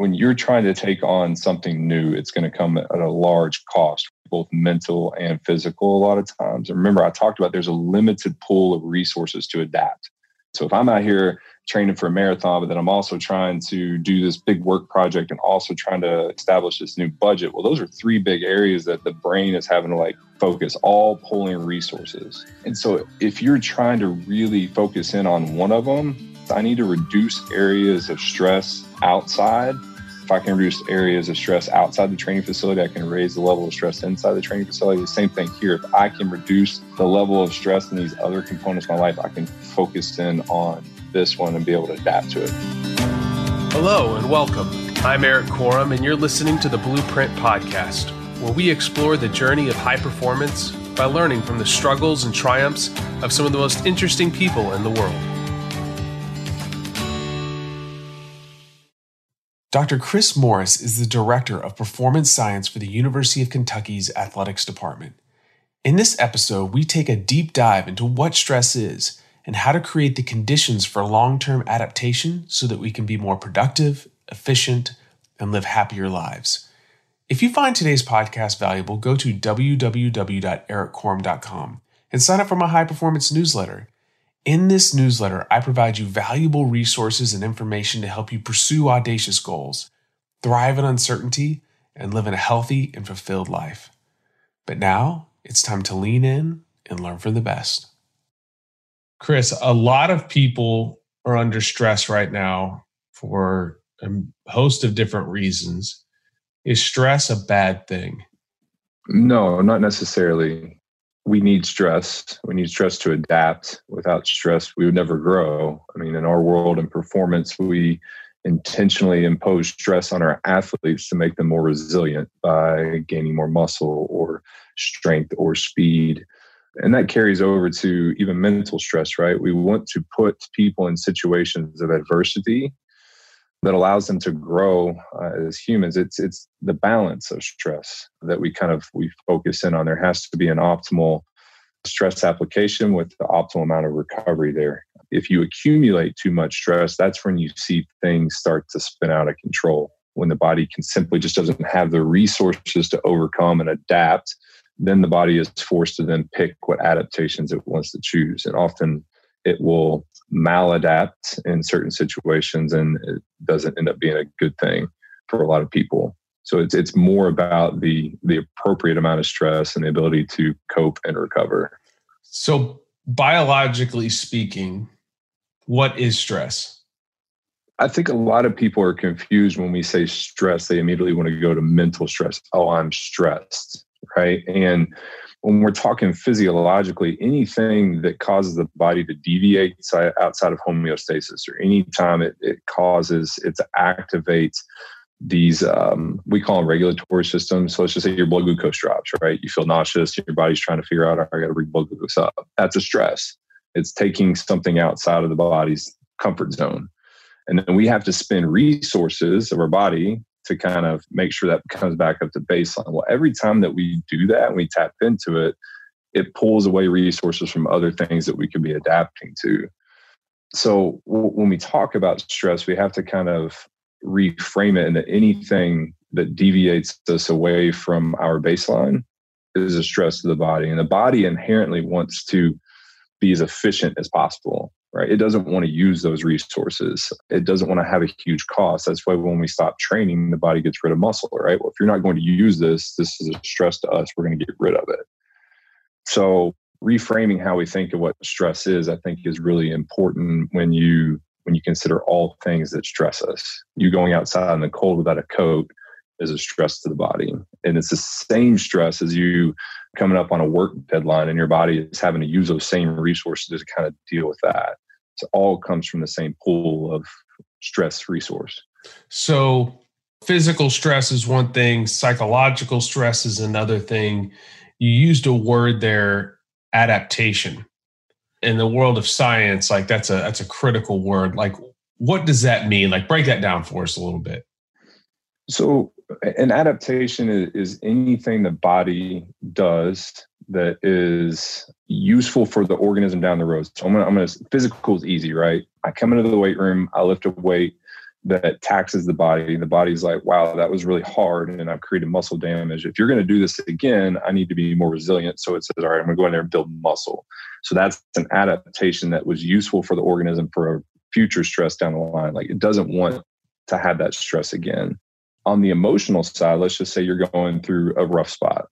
when you're trying to take on something new, it's going to come at a large cost, both mental and physical, a lot of times. And remember, I talked about there's a limited pool of resources to adapt. So if I'm out here training for a marathon, but then I'm also trying to do this big work project and also trying to establish this new budget. Well, those are three big areas that the brain is having to like focus, all pulling resources. And so if you're trying to really focus in on one of them, I need to reduce areas of stress outside. If I can reduce areas of stress outside the training facility, I can raise the level of stress inside the training facility. The same thing here. If I can reduce the level of stress in these other components of my life, I can focus in on this one and be able to adapt to it. Hello and welcome. I'm Erik Korem, and you're listening to the Blueprint Podcast, where we explore the journey of high performance by learning from the struggles and triumphs of some of the most interesting people in the world. Dr. Chris Morris is the Director of Performance Science for the University of Kentucky's Athletics Department. In this episode, we take a deep dive into what stress is and how to create the conditions for long term adaptation so that we can be more productive, efficient, and live happier lives. If you find today's podcast valuable, go to www.erikkorem.com and sign up for my high performance newsletter. In this newsletter, I provide you valuable resources and information to help you pursue audacious goals, thrive in uncertainty, and live in a healthy and fulfilled life. But now it's time to lean in and learn from the best. Chris, a lot of people are under stress right now for a host of different reasons. Is stress a bad thing? No, not necessarily. We need stress. We need stress to adapt. Without stress, we would never grow. I mean, in our world and performance, we intentionally impose stress on our athletes to make them more resilient by gaining more muscle or strength or speed and that carries over to even mental stress, right? We want to put people in situations of adversity that allows them to grow uh, as humans. It's it's the balance of stress that we kind of we focus in on. There has to be an optimal stress application with the optimal amount of recovery there. If you accumulate too much stress, that's when you see things start to spin out of control. When the body can simply just doesn't have the resources to overcome and adapt then the body is forced to then pick what adaptations it wants to choose. And often it will maladapt in certain situations and it doesn't end up being a good thing for a lot of people. So it's it's more about the the appropriate amount of stress and the ability to cope and recover. So biologically speaking, what is stress? I think a lot of people are confused when we say stress. They immediately want to go to mental stress. Oh, I'm stressed right? And when we're talking physiologically, anything that causes the body to deviate outside of homeostasis, or anytime it, it causes it to activate these, um, we call them regulatory systems. So let's just say your blood glucose drops, right? You feel nauseous, your body's trying to figure out, I got to bring blood glucose up. That's a stress. It's taking something outside of the body's comfort zone. And then we have to spend resources of our body to kind of make sure that comes back up to baseline. Well, every time that we do that and we tap into it, it pulls away resources from other things that we could be adapting to. So when we talk about stress, we have to kind of reframe it into anything that deviates us away from our baseline is a stress to the body. And the body inherently wants to be as efficient as possible right? It doesn't want to use those resources. It doesn't want to have a huge cost. That's why when we stop training, the body gets rid of muscle, right? Well, if you're not going to use this, this is a stress to us. We're going to get rid of it. So reframing how we think of what stress is, I think, is really important when you when you consider all things that stress us. You going outside in the cold without a coat is a stress to the body. And it's the same stress as you coming up on a work deadline and your body is having to use those same resources to kind of deal with that. So all comes from the same pool of stress resource. So physical stress is one thing, psychological stress is another thing. You used a word there, adaptation. In the world of science, like that's a that's a critical word. Like what does that mean? Like break that down for us a little bit. So an adaptation is, anything the body does that is useful for the organism down the road. So I'm gonna, I'm gonna physical is easy, right? I come into the weight room, I lift a weight, that taxes the body. And the body's like, wow, that was really hard and I've created muscle damage. If you're to do this again, I need to be more resilient. So it says, all right, I'm to go in there and build muscle. So that's an adaptation that was useful for the organism for a future stress down the line. Like it doesn't want to have that stress again. On the emotional side, let's just say you're going through a rough spot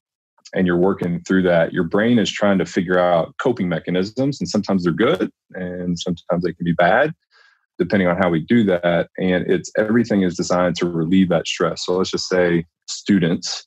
and you're working through that. Your brain is trying to figure out coping mechanisms, and sometimes they're good and sometimes they can be bad depending on how we do that. And it's everything is designed to relieve that stress. So let's just say students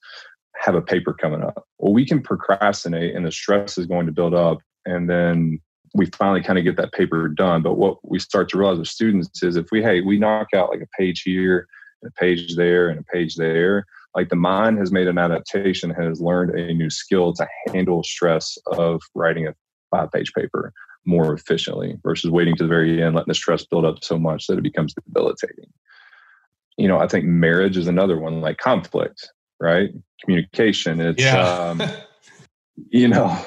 have a paper coming up. Well, we can procrastinate and the stress is going to build up. And then we finally kind of get that paper done. But what we start to realize with students is if we, hey, we knock out like a page here, a page there, and a page there, like the mind has made an adaptation, has learned a new skill to handle stress of writing a five page paper more efficiently versus waiting to the very end, letting the stress build up so much that it becomes debilitating. You know, I think marriage is another one, like conflict, right? Communication. It's, yeah. um, you know,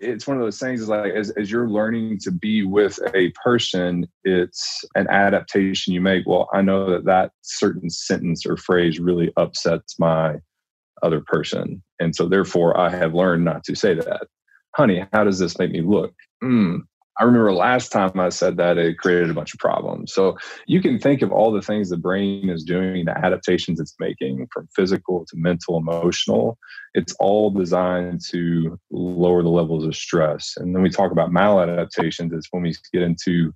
it's one of those things is like as, as you're learning to be with a person it's an adaptation you make. Well i know that that certain sentence or phrase really upsets my other person. And so therefore i have learned not to say that. Honey, how does this make me look? Mm, I remember last time I said that it created a bunch of problems. So you can think of all the things the brain is doing, the adaptations it's making from physical to mental, emotional. It's all designed to lower the levels of stress. And then we talk about maladaptations. It's when we get into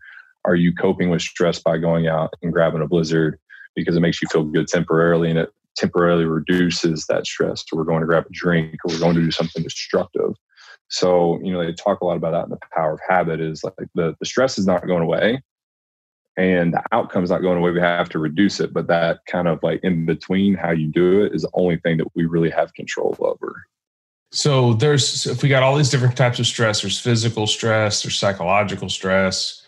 are you coping with stress by going out and grabbing a blizzard because it makes you feel good temporarily and it temporarily reduces that stress. So we're going to grab a drink or we're going to do something destructive. So, you know, they talk a lot about that in the power of habit is like the, the stress is not going away and the outcome is not going away. We have to reduce it. But that kind of like in between how you do it is the only thing that we really have control over. So there's if we got all these different types of stress, there's physical stress, there's psychological stress.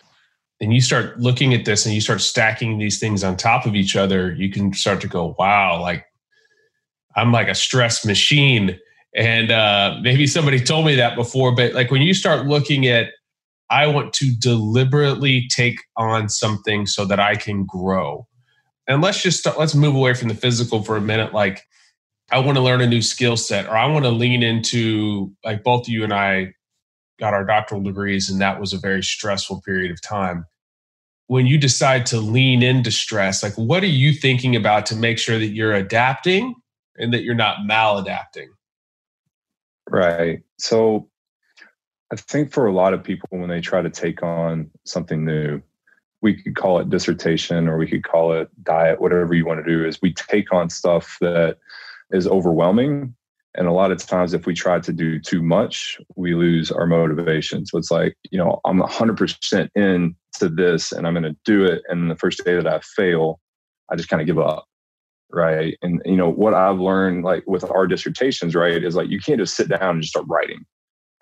And you start looking at this and you start stacking these things on top of each other, you can start to go, wow, like I'm like a stress machine and uh, maybe somebody told me that before, but like when you start looking at, I want to deliberately take on something so that I can grow. And let's just start, let's move away from the physical for a minute. Like, I want to learn a new skill set, or I want to lean into like both you and I got our doctoral degrees, and that was a very stressful period of time. When you decide to lean into stress, like what are you thinking about to make sure that you're adapting and that you're not maladapting? Right. So I think for a lot of people, when they try to take on something new, we could call it dissertation or we could call it diet, whatever you want to do, is we take on stuff that is overwhelming. And a lot of times, if we try to do too much, we lose our motivation. So it's like, you know, I'm 100% in to this and I'm going to do it. And the first day that I fail, I just kind of give up right? And you know what i've learned like with our dissertations right is like you can't just sit down and just start writing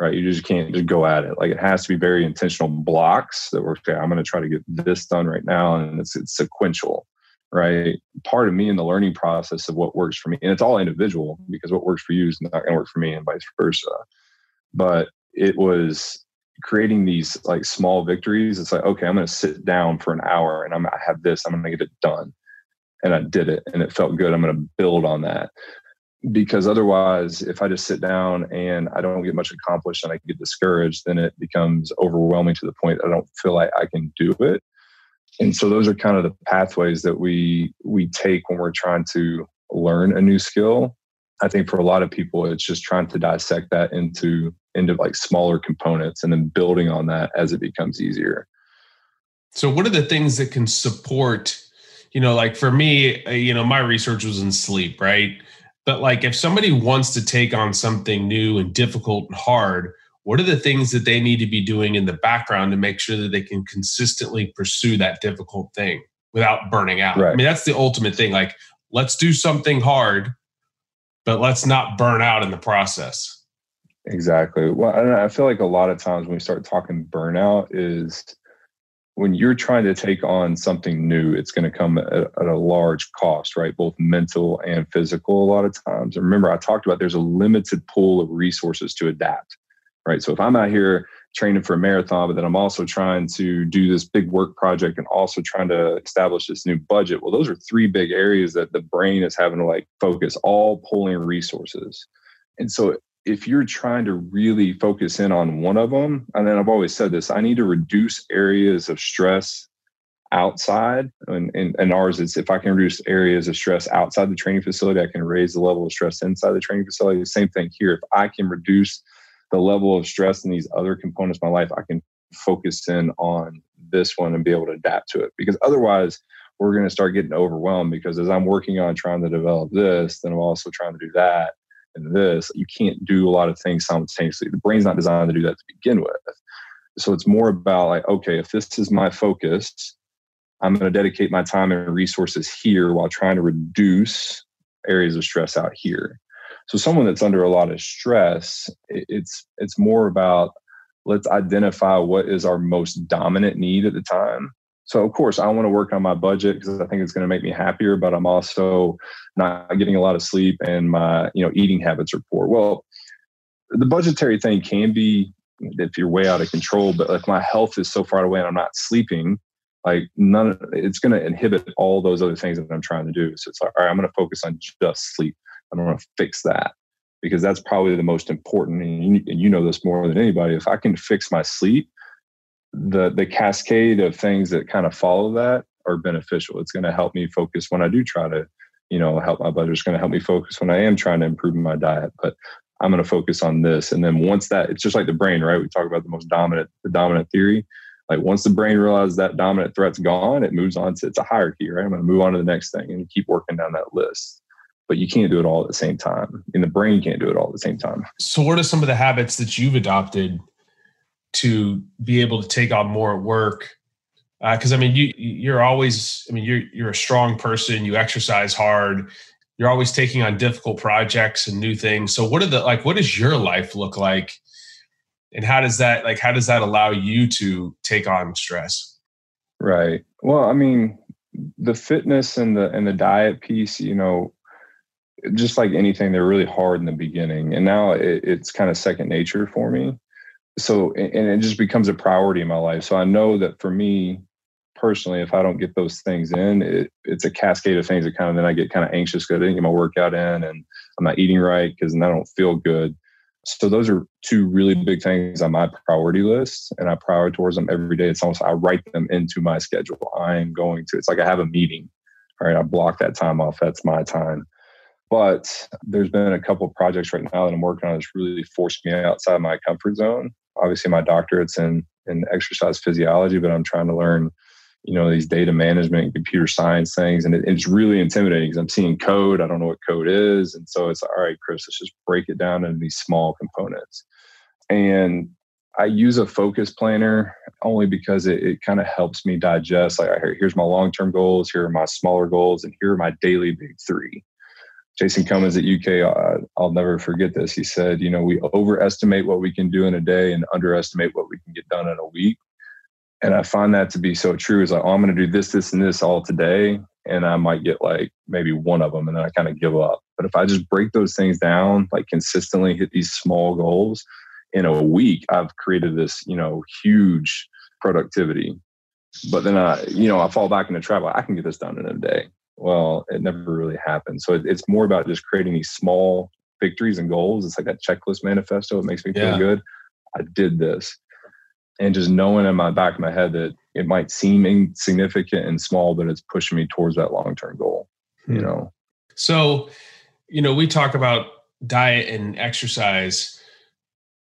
right? You just can't just go at it. Like it has to be very intentional blocks that we're okay i'm going to try to get this done right now and it's, it's sequential right? Part of me in the learning process of what works for me and it's all individual because what works for you is not going to work for me and vice versa. But it was creating these like small victories. It's like okay i'm going to sit down for an hour and i'm i have this i'm going to get it done and I did it and it felt good. I'm going to build on that because otherwise, if I just sit down and I don't get much accomplished and I get discouraged, then it becomes overwhelming to the point I don't feel like I can do it. And so those are kind of the pathways that we we take when we're trying to learn a new skill. I think for a lot of people, it's just trying to dissect that into into like smaller components and then building on that as it becomes easier. So, what are the things that can support you know, like for me, uh, you know, my research was in sleep, right? But like if somebody wants to take on something new and difficult and hard, what are the things that they need to be doing in the background to make sure that they can consistently pursue that difficult thing without burning out? Right. I mean, that's the ultimate thing. Like, let's do something hard, but let's not burn out in the process. Exactly. Well, I feel like a lot of times when we start talking burnout is when you're trying to take on something new, it's going to come at, at, a large cost, right? Both mental and physical, a lot of times. And remember, I talked about there's a limited pool of resources to adapt, right? So if I'm out here training for a marathon, but then I'm also trying to do this big work project and also trying to establish this new budget. Well, those are three big areas that the brain is having to like focus, all pulling resources. And so if you're trying to really focus in on one of them, and then I've always said this, I need to reduce areas of stress outside. And, and, and ours is if I can reduce areas of stress outside the training facility, I can raise the level of stress inside the training facility. The same thing here. If I can reduce the level of stress in these other components of my life, I can focus in on this one and be able to adapt to it. Because otherwise, we're going to start getting overwhelmed because as I'm working on trying to develop this, then I'm also trying to do that and this. You can't do a lot of things simultaneously. The brain's not designed to do that to begin with. So it's more about like, okay, if this is my focus, I'm going to dedicate my time and resources here while trying to reduce areas of stress out here. So someone that's under a lot of stress, it's it's more about let's identify what is our most dominant need at the time. So of course I want to work on my budget because I think it's going to make me happier, but I'm also not getting a lot of sleep and my, you know, eating habits are poor. Well, the budgetary thing can be if you're way out of control, but like my health is so far away and I'm not sleeping, like none it's going to inhibit all those other things that i'm trying to do. So it's like all right i'm going to focus on just sleep. I'm going to fix that because that's probably the most important and you, and you know this more than anybody. If i can fix my sleep the the cascade of things that kind of follow that are beneficial it's going to help me focus when i do try to you know help my budget it's going to help me focus when i am trying to improve my diet but i'm going to focus on this and then once that it's just like the brain right we talk about the most dominant the dominant theory like once the brain realizes that dominant threat's gone, it moves on to it's a hierarchy, right? I'm going to move on to the next thing and keep working down that list. But you can't do it all at the same time. And the brain can't do it all at the same time. So what are some of the habits that you've adopted to be able to take on more work? Because uh, I mean, you you're always, I mean, you're you're a strong person. You exercise hard. You're always taking on difficult projects and new things. So what are the like? What does your life look like? and how does that like how does that allow you to take on stress right well i mean the fitness and the and the diet piece you know just like anything they're really hard in the beginning and now it, it's kind of second nature for me so and it just becomes a priority in my life so i know that for me personally if i don't get those things in it, it's a cascade of things that kind of then i get kind of anxious because i didn't get my workout in and i'm not eating right because then i don't feel good so those are two really big things on my priority list, and I prioritize them every day. It's almost I write them into my schedule. I'm going to. It's like I have a meeting. All right, I block that time off. That's my time. But there's been a couple projects right now that I'm working on that's really forced me outside my comfort zone. Obviously, my doctorate's in in exercise physiology, but I'm trying to learn you know these data management computer science things. And it, it's really intimidating because i'm seeing code. I don't know what code is. And so it's all right chris let's just break it down into these small components. And i use a focus planner only because it, it kind of helps me digest like here's my long-term goals. Here are my smaller goals. And here are my daily big three jason cummins at uk uh, i'll never forget this he said you know we overestimate what we can do in a day and underestimate what we can get done in a week and I find that to be so true. Is like, oh, I'm going to do this, this, and this all today, and I might get like maybe one of them, and then I kind of give up. But if I just break those things down, like consistently hit these small goals in a week, I've created this, you know, huge productivity. But then I, you know, I fall back into trap. I can get this done in a day. Well, it never really happened. So it's more about just creating these small victories and goals. It's like that checklist manifesto. It makes me feel yeah. good. I did this and just knowing in my back of my head that it might seem insignificant and small, but it's pushing me towards that long term goal. Hmm. You know. So, you know, we talk about diet and exercise.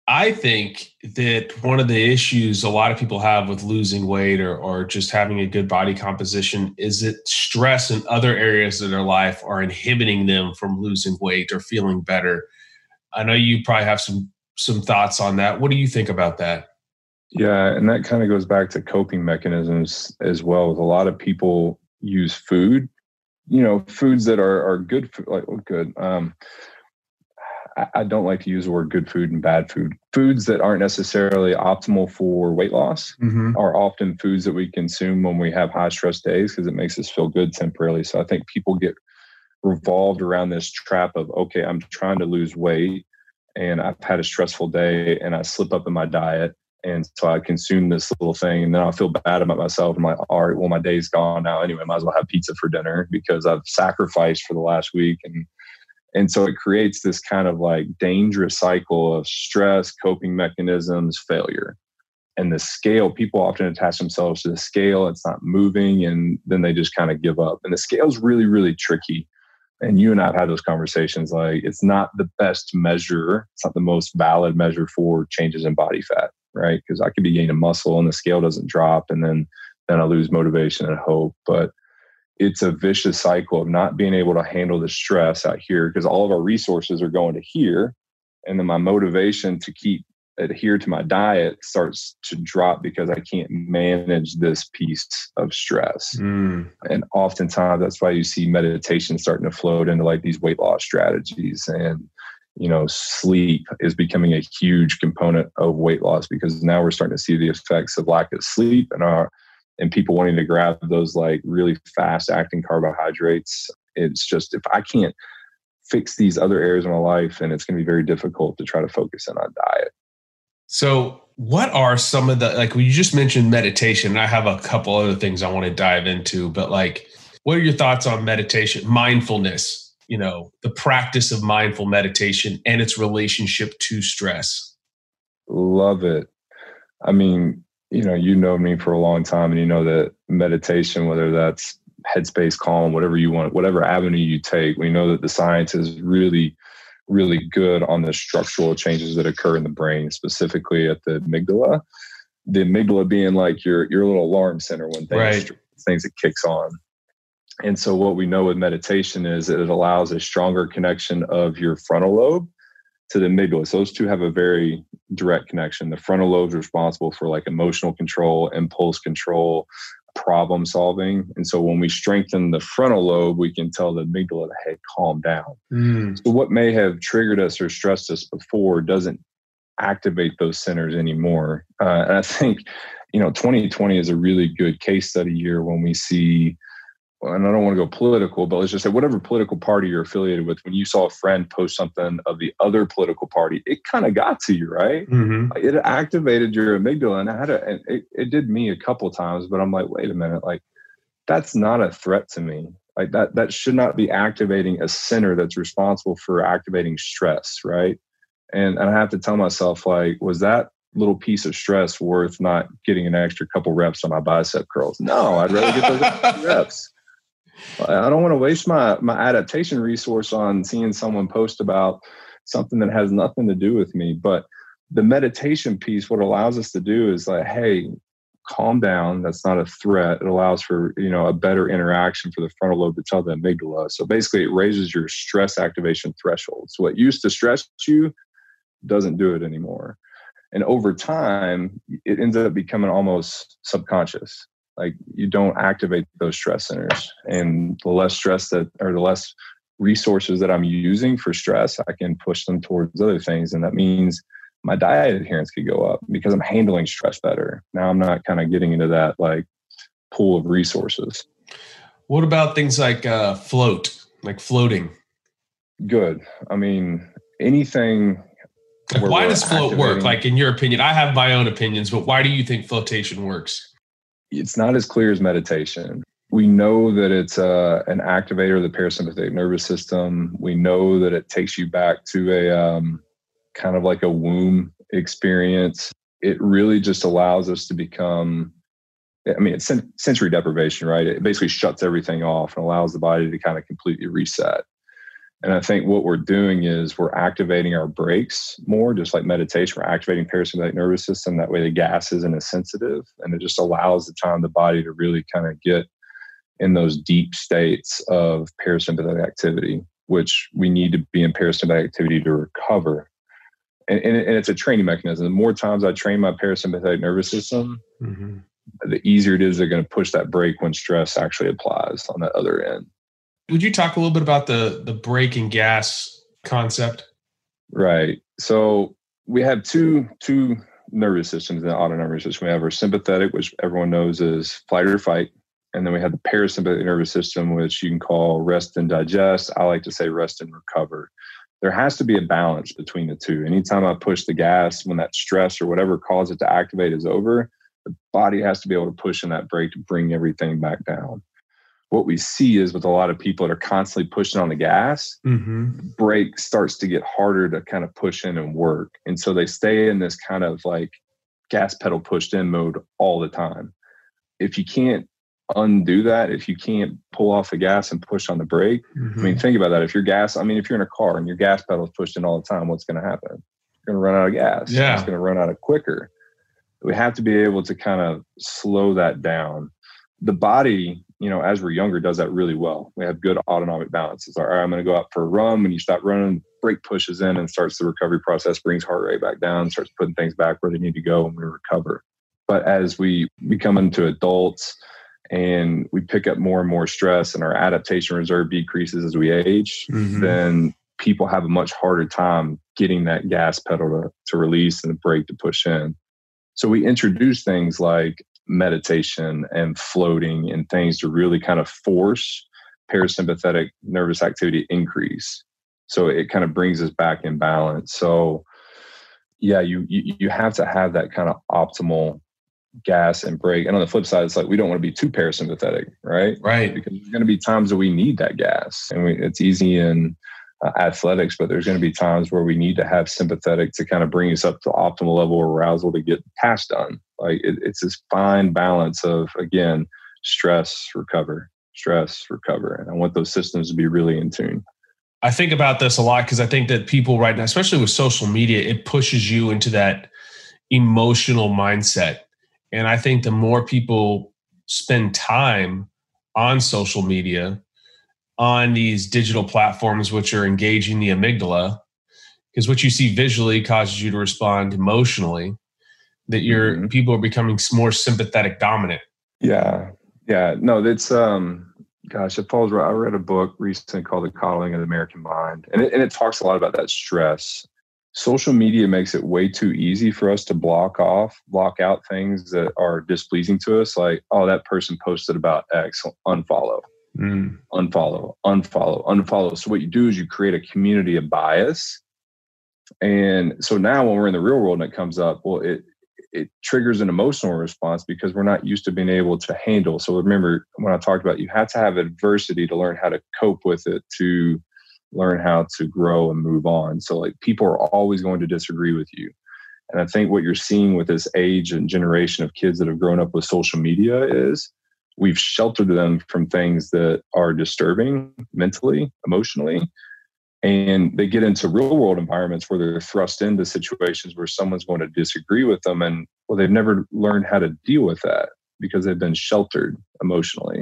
I think that one of the issues a lot of people have with losing weight or, or just having a good body composition is that stress in other areas of their life are inhibiting them from losing weight or feeling better. I know you probably have some some thoughts on that. What do you think about that? Yeah, and that kind of goes back to coping mechanisms as well. A lot of people use food, you know, foods that are are good, like well, good. Um, I, I don't like to use the word good food and bad food. Foods that aren't necessarily optimal for weight loss mm-hmm. are often foods that we consume when we have high stress days because it makes us feel good temporarily. So I think people get revolved around this trap of okay, I'm trying to lose weight and I've had a stressful day and I slip up in my diet And so I consume this little thing and then I'll feel bad about myself. I'm like, all right, well, my day's gone now anyway. Might as well have pizza for dinner because I've sacrificed for the last week. And and so it creates this kind of like dangerous cycle of stress, coping mechanisms, failure. And the scale, people often attach themselves to the scale. It's not moving, and then they just kind of give up. And the scale is really, really tricky and you and I have had those conversations like it's not the best measure, it's not the most valid measure for changes in body fat, right? Because I could be gaining muscle and the scale doesn't drop and then then I lose motivation and hope. But it's a vicious cycle of not being able to handle the stress out here because all of our resources are going to here. And then my motivation to keep adhere to my diet starts to drop because I can't manage this piece of stress. Mm. And oftentimes that's why you see meditation starting to float into like these weight loss strategies and you know sleep is becoming a huge component of weight loss because now we're starting to see the effects of lack of sleep and our and people wanting to grab those like really fast acting carbohydrates it's just if i can't fix these other areas of my life and it's going to be very difficult to try to focus in on diet so, what are some of the like you just mentioned meditation? And I have a couple other things I want to dive into, but like, what are your thoughts on meditation, mindfulness? You know, the practice of mindful meditation and its relationship to stress. Love it. I mean, you know, you know me for a long time, and you know that meditation, whether that's headspace, calm, whatever you want, whatever avenue you take, we know that the science is really really good on the structural changes that occur in the brain, specifically at the amygdala. The amygdala being like your your little alarm center when things right. things it kicks on. And so what we know with meditation is that it allows a stronger connection of your frontal lobe to the amygdala. So those two have a very direct connection. The frontal lobe is responsible for like emotional control, impulse control, problem solving. And so when we strengthen the frontal lobe, we can tell the amygdala, to hey, calm down. Mm. So what may have triggered us or stressed us before doesn't activate those centers anymore. Uh, and I think, you know, 2020 is a really good case study year when we see and I don't want to go political, but let's just say whatever political party you're affiliated with, when you saw a friend post something of the other political party, it kind of got to you, right? Mm-hmm. It activated your amygdala, and I had a, and it, it did me a couple times, but I'm like, wait a minute, like that's not a threat to me. Like that, that should not be activating a center that's responsible for activating stress, right? And, and I have to tell myself, like, was that little piece of stress worth not getting an extra couple reps on my bicep curls? No, I'd rather get those reps. I don't want to waste my my adaptation resource on seeing someone post about something that has nothing to do with me. But the meditation piece, what allows us to do is like, hey, calm down. That's not a threat. It allows for you know a better interaction for the frontal lobe to tell the amygdala. So basically, it raises your stress activation threshold. So what used to stress you doesn't do it anymore. And over time, it ends up becoming almost subconscious like you don't activate those stress centers. And the less stress that or the less resources that i'm using for stress i can push them towards other things. And that means my diet adherence could go up because i'm handling stress better. Now i'm not kind of getting into that like pool of resources. What about things like uh, float like floating? Good. I mean anything like why does float work? like in your opinion i have my own opinions but why do you think flotation works it's not as clear as meditation. We know that it's uh, an activator of the parasympathetic nervous system. We know that it takes you back to a um, kind of like a womb experience. It really just allows us to become I mean, it's sensory deprivation, right? It basically shuts everything off and allows the body to kind of completely reset. And I think what we're doing is we're activating our brakes more, just like meditation. We're activating parasympathetic nervous system. That way the gas isn't as sensitive. And it just allows the time the body to really kind of get in those deep states of parasympathetic activity, which we need to be in parasympathetic activity to recover. And, and, and it's a training mechanism. The more times I train my parasympathetic nervous system, mm-hmm. the easier it is they're going to push that brake when stress actually applies on that other end. Would you talk a little bit about the the brake and gas concept? Right. So we have two two nervous systems in the autonomic nervous system. We have our sympathetic, which everyone knows is flight or fight, and then we have the parasympathetic nervous system, which you can call rest and digest. I like to say rest and recover. there has to be a balance between the two. Anytime I push the gas, when that stress or whatever caused it to activate is over, the body has to be able to push in that brake to bring everything back down. What we see is with a lot of people that are constantly pushing on the gas, mm-hmm. brake starts to get harder to kind of push in and work. And so they stay in this kind of like gas pedal pushed in mode all the time. If you can't undo that if you can't pull off the gas and push on the brake. Mm-hmm. I mean, mm-hmm. think about that. If your gas, I mean, if you're in a car and your gas pedal is pushed in all the time, what's going to happen? You're going to run out of gas. Yeah. It's going to run out of quicker. We have to be able to kind of slow that down. The body, you know, as we're younger, does that really well. We have good autonomic balances. All right, I'm going to go out for a run. When you stop running, brake pushes in and starts the recovery process, brings heart rate back down, starts putting things back where they need to go and we recover. But as we become into adults, and we pick up more and more stress and our adaptation reserve decreases as we age, mm-hmm. then people have a much harder time getting that gas pedal to, to release and the brake to push in. So we introduce things like meditation and floating and things to really kind of force parasympathetic nervous activity increase. So it kind of brings us back in balance. So yeah, you you, you have to have that kind of optimal gas and brake. And on the flip side, it's like we don't want to be too parasympathetic, right? Right. Because there's going to be times that we need that gas, and we, it's easy in uh, athletics, but there's going to be times where we need to have sympathetic to kind of bring us up to optimal level arousal to get tasks done. Like it, it's this fine balance of again, stress, recover, stress, recover, and I want those systems to be really in tune. I think about this a lot because I think that people right now, especially with social media, it pushes you into that emotional mindset and I think the more people spend time on social media, on these digital platforms, which are engaging the amygdala, because what you see visually causes you to respond emotionally, that your mm-hmm. people are becoming more sympathetic dominant. Yeah. Yeah. No, that's, um, gosh, it falls right. I read a book recently called The Coddling of the American Mind, and it, and it talks a lot about that stress social media makes it way too easy for us to block off, block out things that are displeasing to us. Like, oh, that person posted about X, unfollow, mm. unfollow, unfollow, unfollow. So what you do is you create a community of bias. And so now when we're in the real world and it comes up, well, it it triggers an emotional response because we're not used to being able to handle. So remember when I talked about you have to have adversity to learn how to cope with it to learn how to grow and move on. So, like, people are always going to disagree with you. And I think what you're seeing with this age and generation of kids that have grown up with social media is we've sheltered them from things that are disturbing mentally, emotionally. And they get into real world environments where they're thrust into situations where someone's going to disagree with them. And well, they've never learned how to deal with that because they've been sheltered emotionally.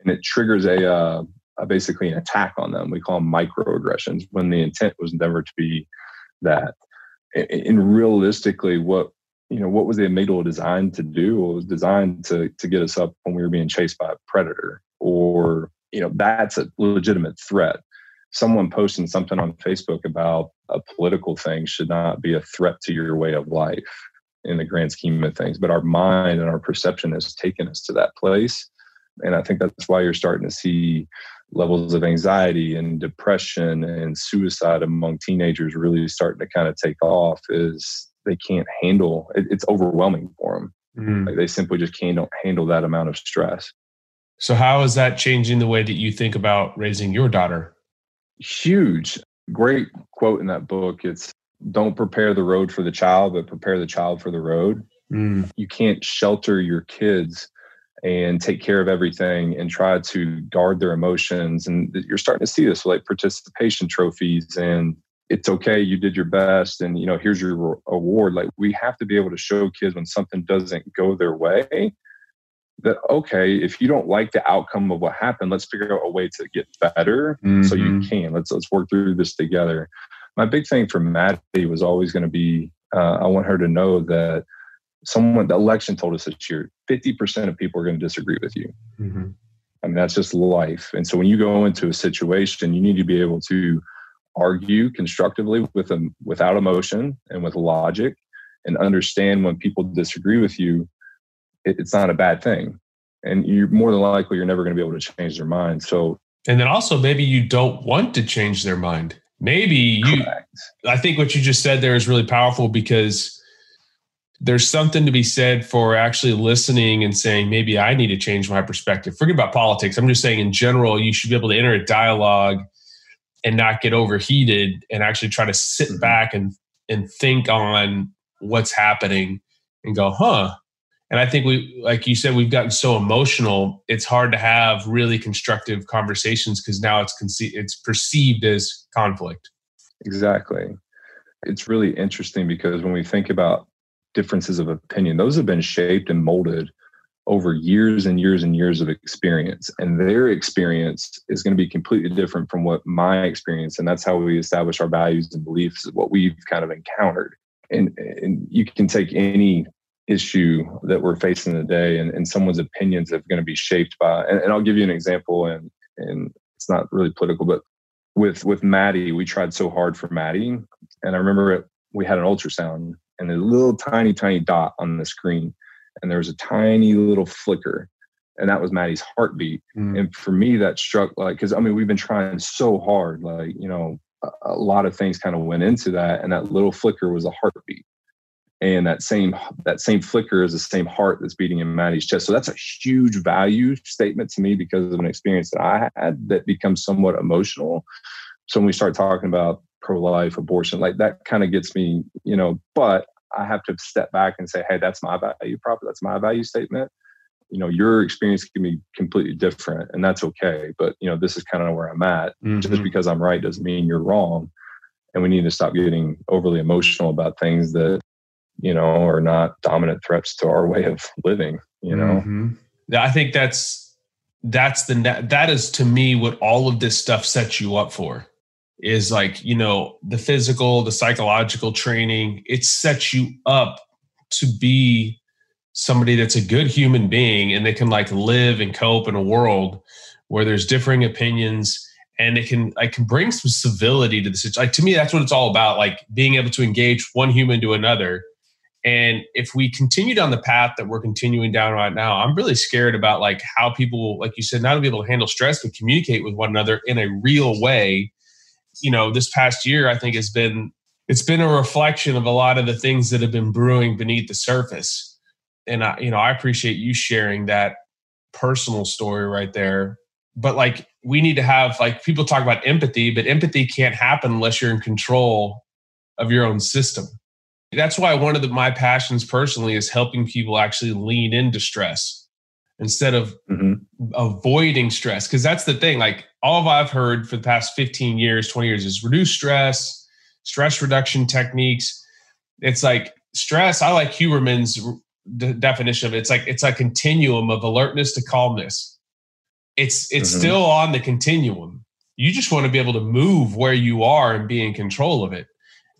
And it triggers a, uh, uh, basically an attack on them. We call them microaggressions when the intent was never to be that. And realistically, what you know, what was the amygdala designed to do? It was designed to to get us up when we were being chased by a predator, or you know, that's a legitimate threat. Someone posting something on Facebook about a political thing should not be a threat to your way of life in the grand scheme of things. But our mind and our perception has taken us to that place. And I think that's why you're starting to see levels of anxiety and depression and suicide among teenagers really starting to kind of take off is they can't handle it, it's overwhelming for them mm. like they simply just can't handle that amount of stress so how is that changing the way that you think about raising your daughter huge great quote in that book it's don't prepare the road for the child but prepare the child for the road mm. you can't shelter your kids and take care of everything and try to guard their emotions. And you're starting to see this like participation trophies and it's okay, you did your best, and you know, here's your award. Like we have to be able to show kids when something doesn't go their way that okay, if you don't like the outcome of what happened, let's figure out a way to get better mm-hmm. so you mm-hmm. can. Let's let's work through this together. My big thing for Maddie was always going to be uh, I want her to know that someone the election told us this year 50% of people are going to disagree with you mm-hmm. i mean that's just life and so when you go into a situation you need to be able to argue constructively with them without emotion and with logic and understand when people disagree with you it, it's not a bad thing. And you're more than likely you're never going to be able to change their mind. So and then also maybe you don't want to change their mind. Maybe you Correct. i think what you just said there is really powerful because there's something to be said for actually listening and saying maybe i need to change my perspective. Forget about politics. I'm just saying in general you should be able to enter a dialogue and not get overheated and actually try to sit mm-hmm. back and and think on what's happening and go huh. And i think we like you said we've gotten so emotional it's hard to have really constructive conversations because now it's conce- it's perceived as conflict. Exactly. It's really interesting because when we think about differences of opinion those have been shaped and molded over years and years and years of experience. And their experience is going to be completely different from what my experience and that's how we establish our values and beliefs what we've kind of encountered. And, and you can take any issue that we're facing today and, and someone's opinions are going to be shaped by and, and i'll give you an example and and it's not really political but with with maddie we tried so hard for maddie and i remember it, we had an ultrasound and a little tiny tiny dot on the screen and there was a tiny little flicker and that was Maddie's heartbeat. Mm. And for me, that struck like because I mean we've been trying so hard, like you know, a, a lot of things kind of went into that, and that little flicker was a heartbeat. And that same that same flicker is the same heart that's beating in Maddie's chest. So that's a huge value statement to me because of an experience that I had that becomes somewhat emotional. So when we start talking about pro-life, abortion, like that kind of gets me, you know. But I have to step back and say, hey, that's my value prop, that's my value statement. You know, your experience can be completely different, and that's okay. But you know, this is kind of where I'm at. Mm-hmm. Just because I'm right doesn't mean you're wrong. And we need to stop getting overly emotional about things that, you know, are not dominant threats to our way of living, you know. Mm-hmm. I think that's that's the that is to me what all of this stuff sets you up for is like you know the physical the psychological training it sets you up to be somebody that's a good human being and they can like live and cope in a world where there's differing opinions and it can I can bring some civility to the situation. Like to me, that's what it's all about. Like being able to engage one human to another. And if we continue down the path that we're continuing down right now, I'm really scared about like how people, like you said, not to be able to handle stress, but communicate with one another in a real way you know, this past year, I think has been it's been a reflection of a lot of the things that have been brewing beneath the surface. And I, you know, I appreciate you sharing that personal story right there. But like we need to have like people talk about empathy, but empathy can't happen unless you're in control of your own system. That's why one of the, my passions personally is helping people actually lean into stress instead of mm-hmm. avoiding stress. Because that's the thing. Like all of I've heard for the past 15 years, 20 years is reduce stress, stress reduction techniques. It's like stress. I like Huberman's d- definition of it. It's like it's a continuum of alertness to calmness. It's it's mm-hmm. still on the continuum. You just want to be able to move where you are and be in control of it.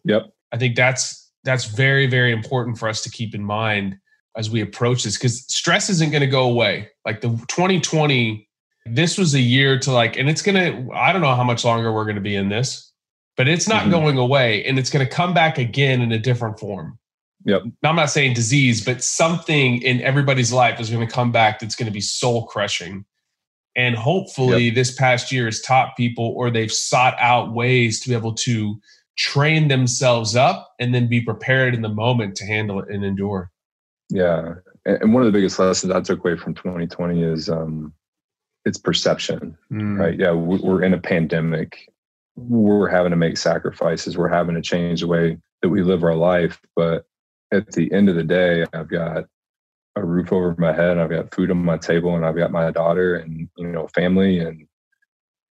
Yep. I think that's that's very very important for us to keep in mind as we approach this because stress isn't going to go away. Like the 2020, this was a year to like, and it's going to, I don't know how much longer we're going to be in this, but it's not mm-hmm. going away and it's going to come back again in a different form. Yep. Now, I'm not saying disease, but something in everybody's life is going to come back that's going to be soul crushing. And hopefully, yep. this past year has taught people or they've sought out ways to be able to train themselves up and then be prepared in the moment to handle it and endure. Yeah, and one of the biggest lessons I took away from 2020 is um, it's perception, mm. right? Yeah, we're in a pandemic. We're having to make sacrifices. We're having to change the way that we live our life. But at the end of the day, I've got a roof over my head. I've got food on my table, and I've got my daughter, and you know, family. And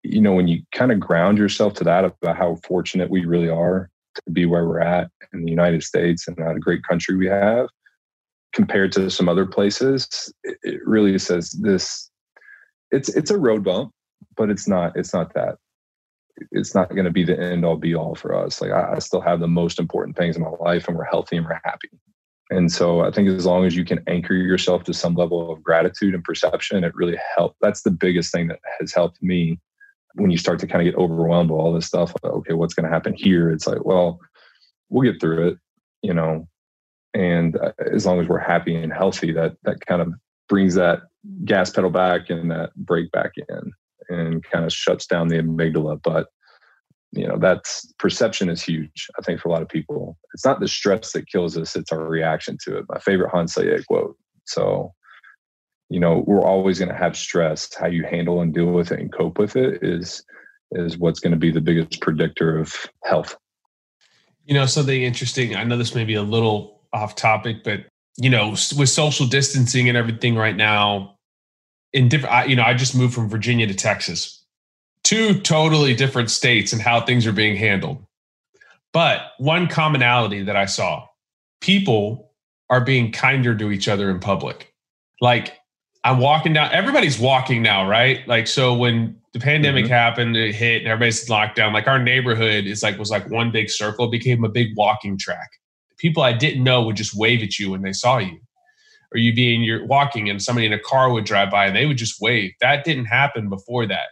you know, when you kind of ground yourself to that about how fortunate we really are to be where we're at in the United States and what a great country we have, compared to some other places, it really says this. It's it's a road bump, but it's not it's not that. It's not going to be the end all be all for us. Like I, I still have the most important things in my life, and we're healthy and we're happy. And so I think as long as you can anchor yourself to some level of gratitude and perception, it really helps. That's the biggest thing that has helped me when you start to kind of get overwhelmed with all this stuff. Like, okay, what's going to happen here? It's like, well, we'll get through it. You know, and uh, as long as we're happy and healthy that that kind of brings that gas pedal back and that brake back in and kind of shuts down the amygdala. But you know that's perception is huge i think for a lot of people. It's not the stress that kills us it's our reaction to it. My favorite hans Selye quote. So you know we're always going to have stress. How you handle and deal with it and cope with it is is what's going to be the biggest predictor of health. You know something interesting i know this may be a little off topic but you know with social distancing and everything right now in different you know i just moved from virginia to texas two totally different states and how things are being handled. But one commonality that I saw people are being kinder to each other in public. Like I'm walking down, everybody's walking now, right? Like, so when the pandemic mm-hmm. happened, it hit and everybody's locked down, like our neighborhood is like, was like one big circle, became a big walking track. People I didn't know would just wave at you when they saw you. Or you being you're walking and somebody in a car would drive by and they would just wave. That didn't happen before that.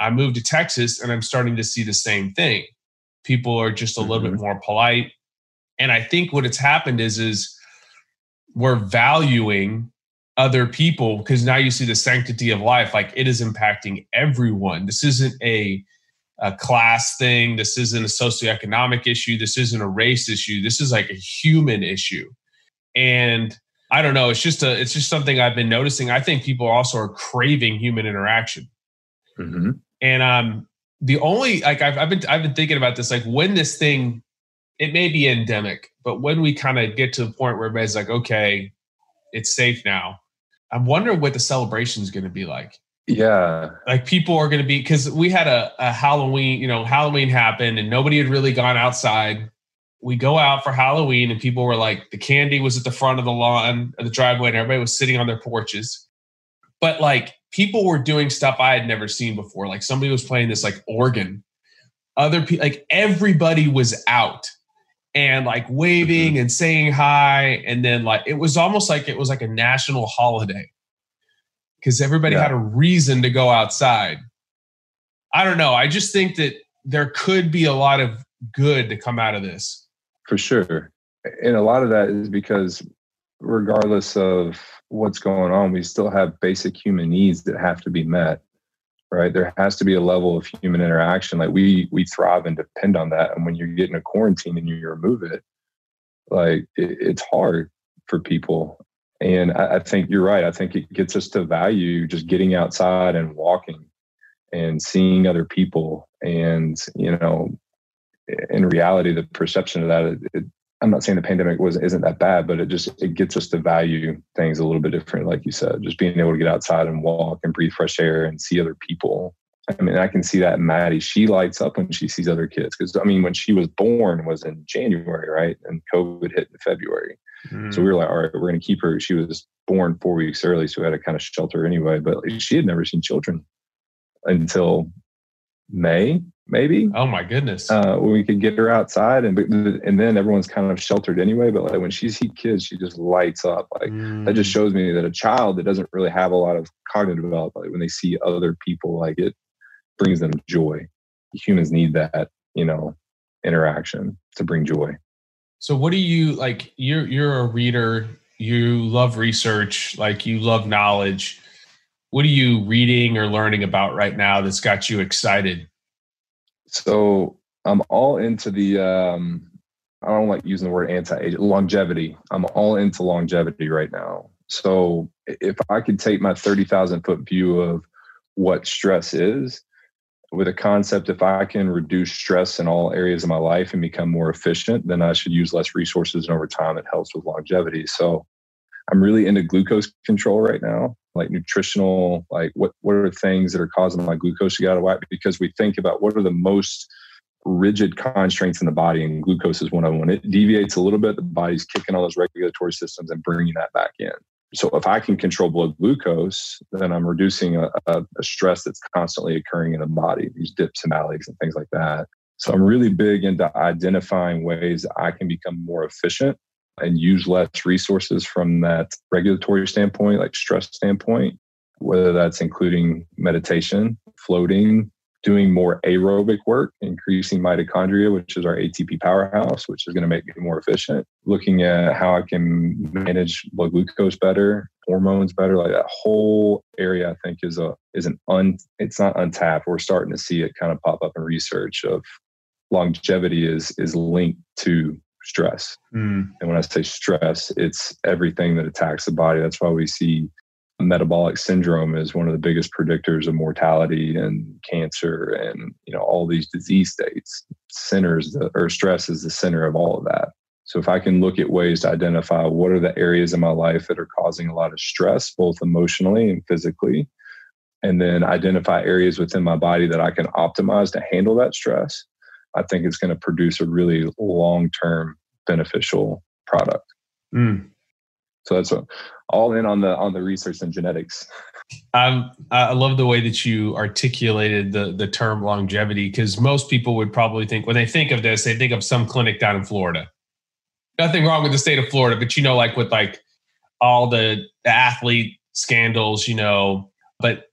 I moved to Texas and I'm starting to see the same thing. People are just a little mm-hmm. bit more polite. And I think what it's happened is is we're valuing other people because now you see the sanctity of life like it is impacting everyone. This isn't a a class thing. This isn't a socioeconomic issue. This isn't a race issue. This is like a human issue. And I don't know. It's just a. It's just something I've been noticing. I think people also are craving human interaction. Mm-hmm. And um, the only like I've, I've been I've been thinking about this like when this thing it may be endemic, but when we kind of get to the point where everybody's like, okay, it's safe now. I'm wondering what the celebration is going to be like. Yeah. Like people are going to be, because we had a, a Halloween, you know, Halloween happened and nobody had really gone outside. We go out for Halloween and people were like, the candy was at the front of the lawn, of the driveway, and everybody was sitting on their porches. But like people were doing stuff I had never seen before. Like somebody was playing this like organ. Other people, like everybody was out and like waving mm-hmm. and saying hi. And then like it was almost like it was like a national holiday because everybody yeah. had a reason to go outside. I don't know. I just think that there could be a lot of good to come out of this. For sure. And a lot of that is because regardless of what's going on, we still have basic human needs that have to be met. Right. There has to be a level of human interaction. Like we we thrive and depend on that. And when you get in a quarantine and you remove it, like it, it's hard for people. And I, I think you're right. I think it gets us to value just getting outside and walking and seeing other people. And, you know, in reality, the perception of that, it, it, I'm not saying the pandemic was isn't that bad, but it just it gets us to value things a little bit different, like you said. Just being able to get outside and walk and breathe fresh air and see other people. I mean, I can see that Maddie. She lights up when she sees other kids because I mean, when she was born was in January, right? And COVID hit in February. Mm. So we were like, all right, we're going to keep her. She was born four weeks early, so we had to kind of shelter anyway. But she had never seen children until May, maybe. Oh my goodness! Uh, when we could get her outside, and and then everyone's kind of sheltered anyway. But like when she sees kids, she just lights up. Like mm. that just mm. shows me that a child that doesn't really have a lot of cognitive development, like when they see other people, like it brings them joy. Humans need that, you know, interaction to bring joy. So, what do you like? You're you're a reader. You love research. Like you love knowledge what are you reading or learning about right now that's got you excited so I'm all into the um, I don't like using the word anti-age longevity. I'm all into longevity right now. So if I could take my 30,000 foot view of what stress is with a concept, if I can reduce stress in all areas of my life and become more efficient, then I should use less resources and over time it helps with longevity. So I'm really into glucose control right now like nutritional like what what are things that are causing my glucose to get out of whack? Because we think about what are the most rigid constraints in the body and glucose is one of them. When it deviates a little bit the body's kicking all those regulatory systems and bringing that back in so if i can control blood glucose then i'm reducing a, a, a stress that's constantly occurring in the body these dips and valleys and things like that. So i'm really big into identifying ways i can become more efficient and use less resources from that regulatory standpoint, like stress standpoint, whether that's including meditation, floating, doing more aerobic work, increasing mitochondria, which is our ATP powerhouse, which is going to make me more efficient, looking at how I can manage blood glucose better, hormones better, like that whole area I think is a is an un it's not untapped. We're starting to see it kind of pop up in research of longevity is is linked to stress. Mm. And when I say stress, it's everything that attacks the body. That's why we see metabolic syndrome is one of the biggest predictors of mortality and cancer and you know all these disease states. Centers the, or stress is the center of all of that. So if i can look at ways to identify what are the areas in my life that are causing a lot of stress both emotionally and physically and then identify areas within my body that i can optimize to handle that stress i think it's going to produce a really long-term beneficial product. Mm. So that's all in on the on the research and genetics. Um, I love the way that you articulated the the term longevity because most people would probably think when they think of this, they think of some clinic down in Florida. Nothing wrong with the state of Florida, but you know, like with like all the, the athlete scandals, you know, but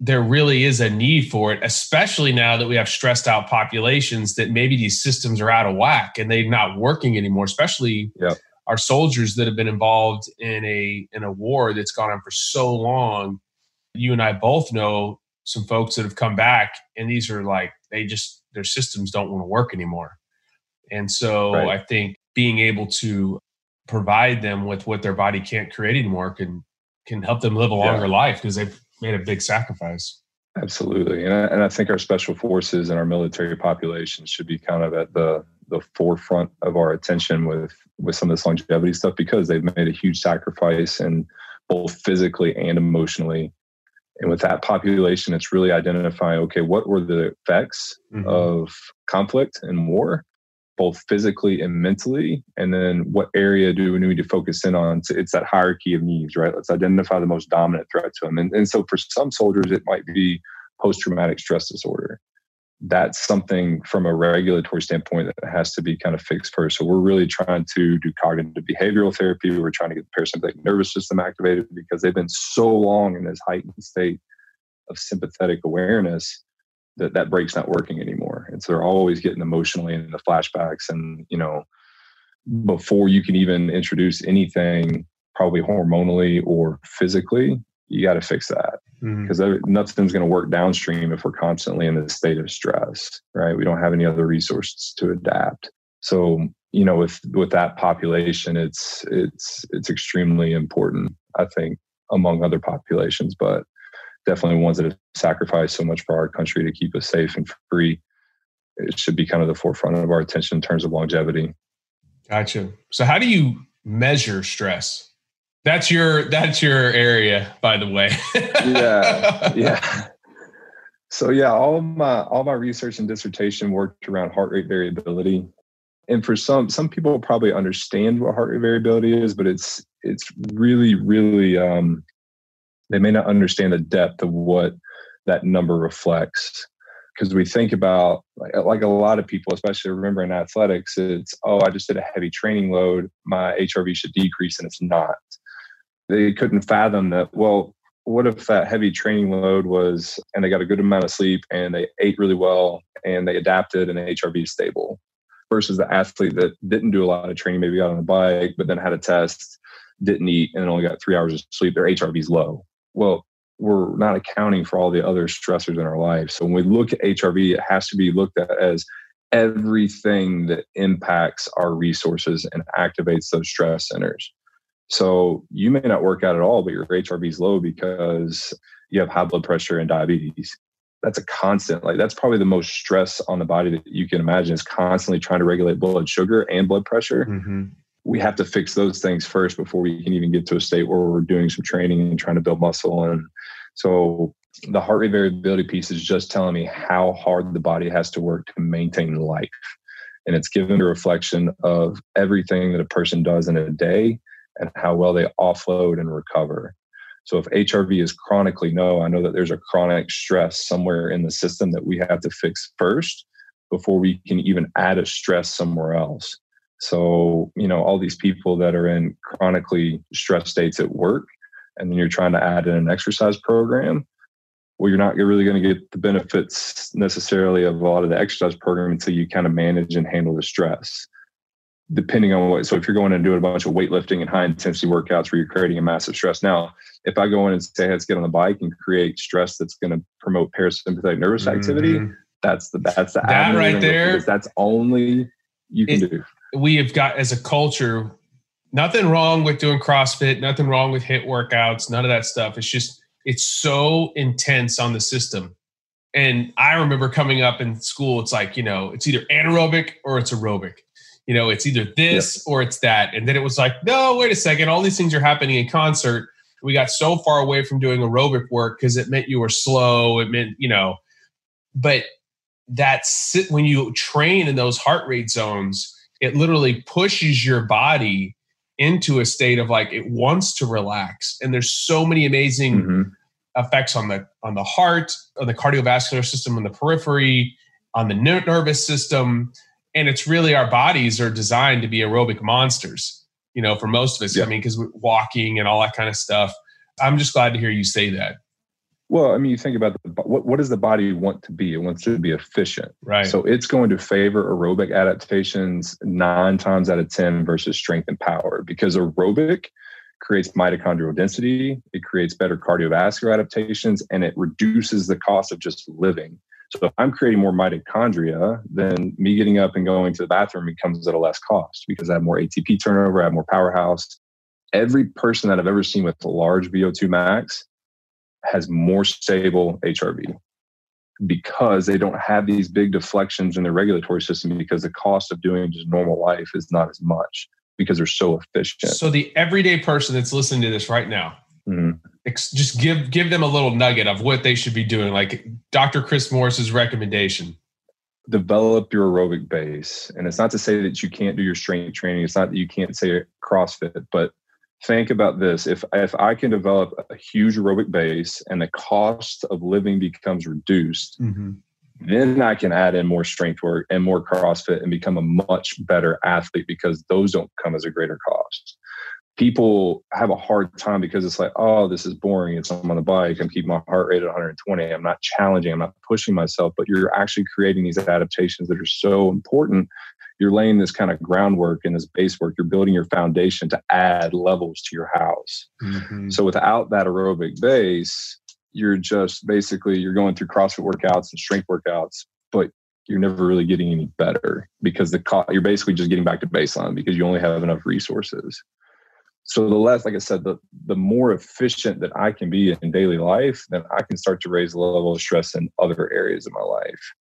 there really is a need for it, especially now that we have stressed out populations that maybe these systems are out of whack and they're not working anymore, especially yep our soldiers that have been involved in a in a war that's gone on for so long you and i both know some folks that have come back and these are like they just their systems don't want to work anymore and so right. i think being able to provide them with what their body can't create anymore can can help them live a longer yeah. life because they've made a big sacrifice absolutely and I, and I think our special forces and our military population should be kind of at the the forefront of our attention with with some of this longevity stuff because they've made a huge sacrifice and both physically and emotionally. And with that population it's really identifying okay what were the effects mm-hmm. of conflict and war both physically and mentally? And then what area do we need to focus in on? So it's that hierarchy of needs right? Let's identify the most dominant threat to them. And, and so for some soldiers it might be post-traumatic stress disorder that's something from a regulatory standpoint that has to be kind of fixed first. So we're really trying to do cognitive behavioral therapy. We're trying to get the parasympathetic nervous system activated because they've been so long in this heightened state of sympathetic awareness that that brake's not working anymore. And so they're always getting emotionally in the flashbacks and, you know, before you can even introduce anything probably hormonally or physically, you got to fix that. Because mm-hmm. nothing's going to work downstream if we're constantly in this state of stress right? We don't have any other resources to adapt. So you know with with that population it's it's it's extremely important i think among other populations but definitely ones that have sacrificed so much for our country to keep us safe and free it should be kind of the forefront of our attention in terms of longevity. Gotcha. So how do you measure stress that's your that's your area, by the way. yeah, yeah. So yeah, all my all my research and dissertation worked around heart rate variability. And for some some people probably understand what heart rate variability is, but it's it's really really um, they may not understand the depth of what that number reflects because we think about like, like, a lot of people especially remember in athletics it's oh i just did a heavy training load my hrv should decrease and it's not they couldn't fathom that well what if that heavy training load was and they got a good amount of sleep and they ate really well and they adapted and hrv is stable versus the athlete that didn't do a lot of training maybe got on a bike but then had a test didn't eat and only got three hours of sleep their hrv is low. Well we're not accounting for all the other stressors in our life. So when we look at hrv it has to be looked at as everything that impacts our resources and activates those stress centers so you may not work out at all, but your HRV is low because you have high blood pressure and diabetes. That's a constant, like that's probably the most stress on the body that you can imagine is constantly trying to regulate blood sugar and blood pressure. Mm-hmm. We have to fix those things first before we can even get to a state where we're doing some training and trying to build muscle. And so the heart rate variability piece is just telling me how hard the body has to work to maintain life. And it's given a reflection of everything that a person does in a day and how well they offload and recover. So if HRV is chronically no, I know that there's a chronic stress somewhere in the system that we have to fix first before we can even add a stress somewhere else. So, you know, all these people that are in chronically stressed states at work, and then you're trying to add in an exercise program, well, you're not really going to get the benefits necessarily of a lot of the exercise program until you kind of manage and handle the stress depending on what so if you're going and doing a bunch of weightlifting and high intensity workouts where you're creating a massive stress now if i go in and say let's get on the bike and create stress that's going to promote parasympathetic nervous mm-hmm. activity that's the that's the that right there. That's only you can it, do. We have got as a culture, nothing wrong with doing CrossFit, nothing wrong with HIIT workouts, none of that stuff. It's just it's so intense on the system. And I remember coming up in school, it's like, you know, it's either anaerobic or it's aerobic. You know, it's either this or it's that. And then it was like, no, wait a second, all these things are happening in concert. We got so far away from doing aerobic work because it meant you were slow. It meant, you know, but that's when you train in those heart rate zones, it literally pushes your body into a state of like it wants to relax. And there's so many amazing mm-hmm. effects on the on the heart, on the cardiovascular system, on the periphery, on the nervous system. And it's really our bodies are designed to be aerobic monsters, you know, for most of us. Yeah. I mean, because we're walking and all that kind of stuff. I'm just glad to hear you say that. Well, I mean, you think about the, what what does the body want to be? It wants to be efficient, right? So it's going to favor aerobic adaptations nine times out of ten versus strength and power because aerobic creates mitochondrial density, it creates better cardiovascular adaptations, and it reduces the cost of just living. So if I'm creating more mitochondria, then me getting up and going to the bathroom becomes at a less cost because I have more ATP turnover, I have more powerhouse. Every person that I've ever seen with large VO2 max has more stable HRV because they don't have these big deflections in their regulatory system because the cost of doing just normal life is not as much because they're so efficient. So the everyday person that's listening to this right now, mm-hmm. ex- just give give them a little nugget of what they should be doing, like Dr. Chris Morris's recommendation. Develop your aerobic base, and it's not to say that you can't do your strength training. It's not that you can't say CrossFit, but think about this if if i can develop a huge aerobic base and the cost of living becomes reduced mm-hmm. then i can add in more strength work and more crossfit and become a much better athlete because those don't come as a greater cost people have a hard time because it's like oh this is boring it's i'm on the bike i'm keeping my heart rate at 120 i'm not challenging i'm not pushing myself but you're actually creating these adaptations that are so important you're laying this kind of groundwork and this base work. You're building your foundation to add levels to your house. Mm-hmm. So without that aerobic base, you're just basically you're going through CrossFit workouts and strength workouts, but you're never really getting any better because the co- you're basically just getting back to baseline because you only have enough resources. So the less, like I said, the the more efficient that I can be in daily life, then I can start to raise the level of stress in other areas of my life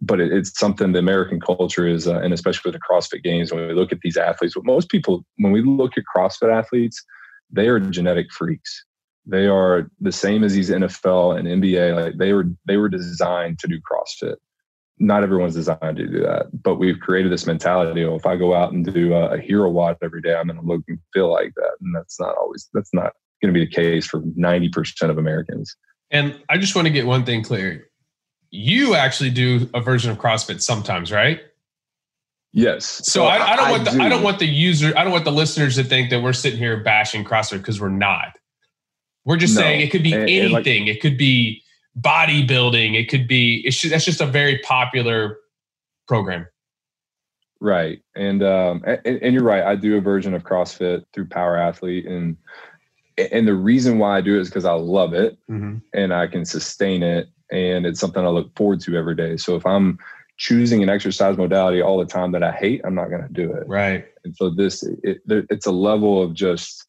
but it, it's something the American culture is, uh, and especially with the CrossFit Games, when we look at these athletes, what most people, when we look at CrossFit athletes, they are genetic freaks. They are the same as these NFL and NBA. Like they were, they were designed to do CrossFit. Not everyone's designed to do that, but we've created this mentality. of if I go out and do a, a hero WOD every day, I'm going to look and feel like that, and that's not always. That's not going to be the case for ninety percent of Americans. And I just want to get one thing clear you actually do a version of CrossFit sometimes, right? Yes. So, so I, I, don't I want the do. I don't want the user I don't want the listeners to think that we're sitting here bashing CrossFit because we're not. We're just no. saying it could be and, anything. And like, it could be bodybuilding. It could be. It's just, that's just a very popular program. Right, and um, and, and you're right. I do a version of CrossFit through Power Athlete, and and the reason why I do it is because I love it mm-hmm. and I can sustain it and it's something I look forward to every day. So if I'm choosing an exercise modality all the time that I hate, I'm not going to do it. Right. And so this, it, it's a level of just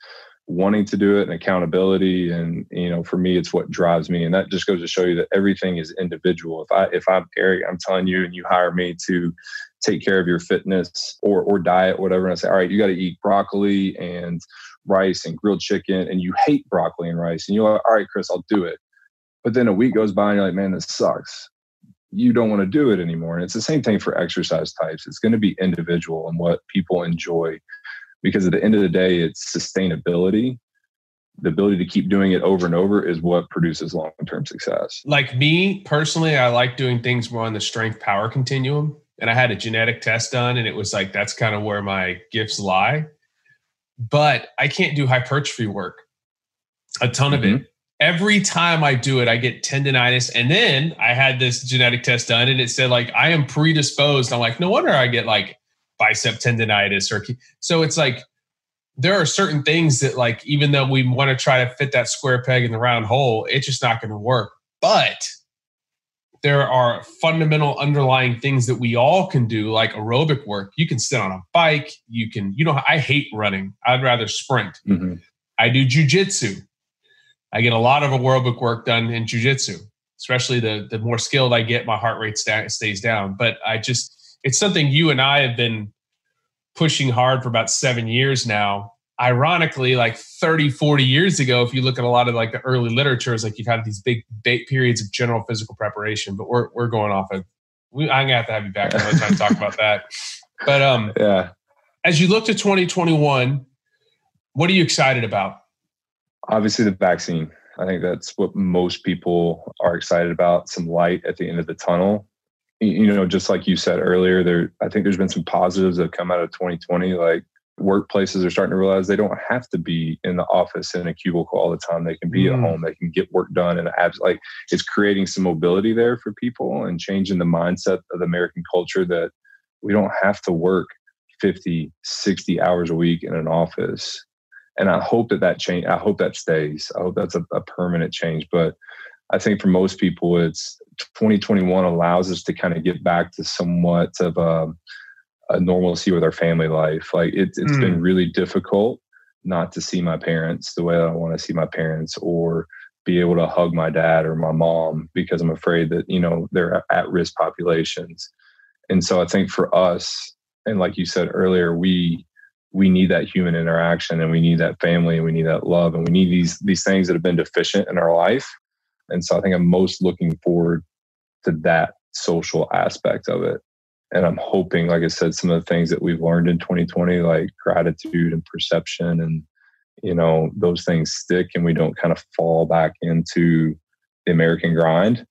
wanting to do it and accountability. And, you know, for me, it's what drives me. And that just goes to show you that everything is individual. If I, if I'm Erik, I'm telling you, and you hire me to take care of your fitness or, or diet, whatever. And I say, all right, you got to eat broccoli and rice and grilled chicken. And you hate broccoli and rice. And you're like, all right, Chris, I'll do it but then a week goes by and you're like, man, this sucks. You don't want to do it anymore. And it's the same thing for exercise types. It's going to be individual and what people enjoy. Because at the end of the day, it's sustainability. The ability to keep doing it over and over is what produces long term success. Like me personally, I like doing things more on the strength power continuum. And I had a genetic test done, and it was like, that's kind of where my gifts lie. But I can't do hypertrophy work, a ton mm-hmm. of it every time I do it, I get tendonitis. And then I had this genetic test done and it said like I am predisposed. I'm like, no wonder I get like bicep tendonitis or so it's like there are certain things that like even though we want to try to fit that square peg in the round hole, it's just not going to work. But there are fundamental underlying things that we all can do, like aerobic work. You can sit on a bike. You can, you know, I hate running. I'd rather sprint. Mm-hmm. I do jujitsu. I get a lot of aerobic work done in jujitsu, especially the the more skilled I get, my heart rate st- stays down. But I just, it's something you and I have been pushing hard for about seven years now. Ironically like 30 40 years ago if you look at a lot of like the early literature it's like you've had these big periods of general physical preparation but we're, we're going off of we, i'm gonna have to have you back another time to talk about that. But um yeah. as you look to 2021 what are you excited about? Obviously the vaccine. I think that's what most people are excited about some light at the end of the tunnel you know just like you said earlier there i think there's been some positives that have come out of 2020 like workplaces are starting to realize they don't have to be in the office in a cubicle all the time. They can be mm. at home. They can get work done and abs like it's creating some mobility there for people and changing the mindset of the American culture that we don't have to work 50, 60 hours a week in an office. And I hope that that change, I hope that stays. I hope that's a, a permanent change. But I think for most people, it's 2021 allows us to kind of get back to somewhat of a, a normalcy with our family life. Like it, it's mm. been really difficult not to see my parents the way I want to see my parents or be able to hug my dad or my mom because I'm afraid that, you know, they're at risk populations. And so I think for us, and like you said earlier, we we need that human interaction and we need that family and we need that love and we need these these things that have been deficient in our life. And so I think I'm most looking forward to that social aspect of it. And i'm hoping like i said some of the things that we've learned in 2020 like gratitude and perception and you know those things stick and we don't kind of fall back into the american grind.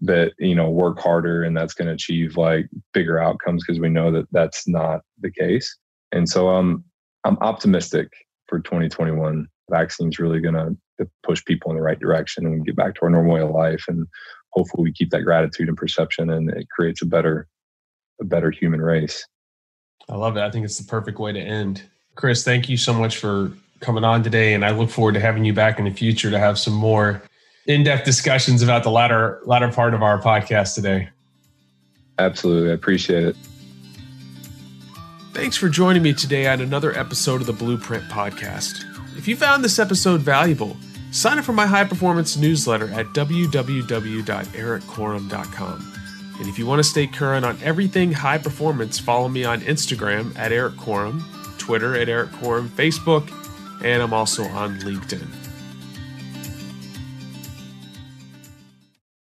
That you know work harder and that's going to achieve like bigger outcomes because we know that that's not the case. And so um i'm optimistic for 2021 vaccine's really going to push people in the right direction and get back to our normal way of life and hopefully we keep that gratitude and perception and it creates a better a better human race. I love it. I think it's the perfect way to end. Chris, thank you so much for coming on today. And I look forward to having you back in the future to have some more in-depth discussions about the latter latter part of our podcast today. Absolutely. I appreciate it. Thanks for joining me today on another episode of the Blueprint Podcast. If you found this episode valuable, sign up for my high performance newsletter at www.erikkorem.com. And if you want to stay current on everything high performance, follow me on Instagram at Erik Korem, Twitter at Erik Korem, Facebook, and I'm also on LinkedIn.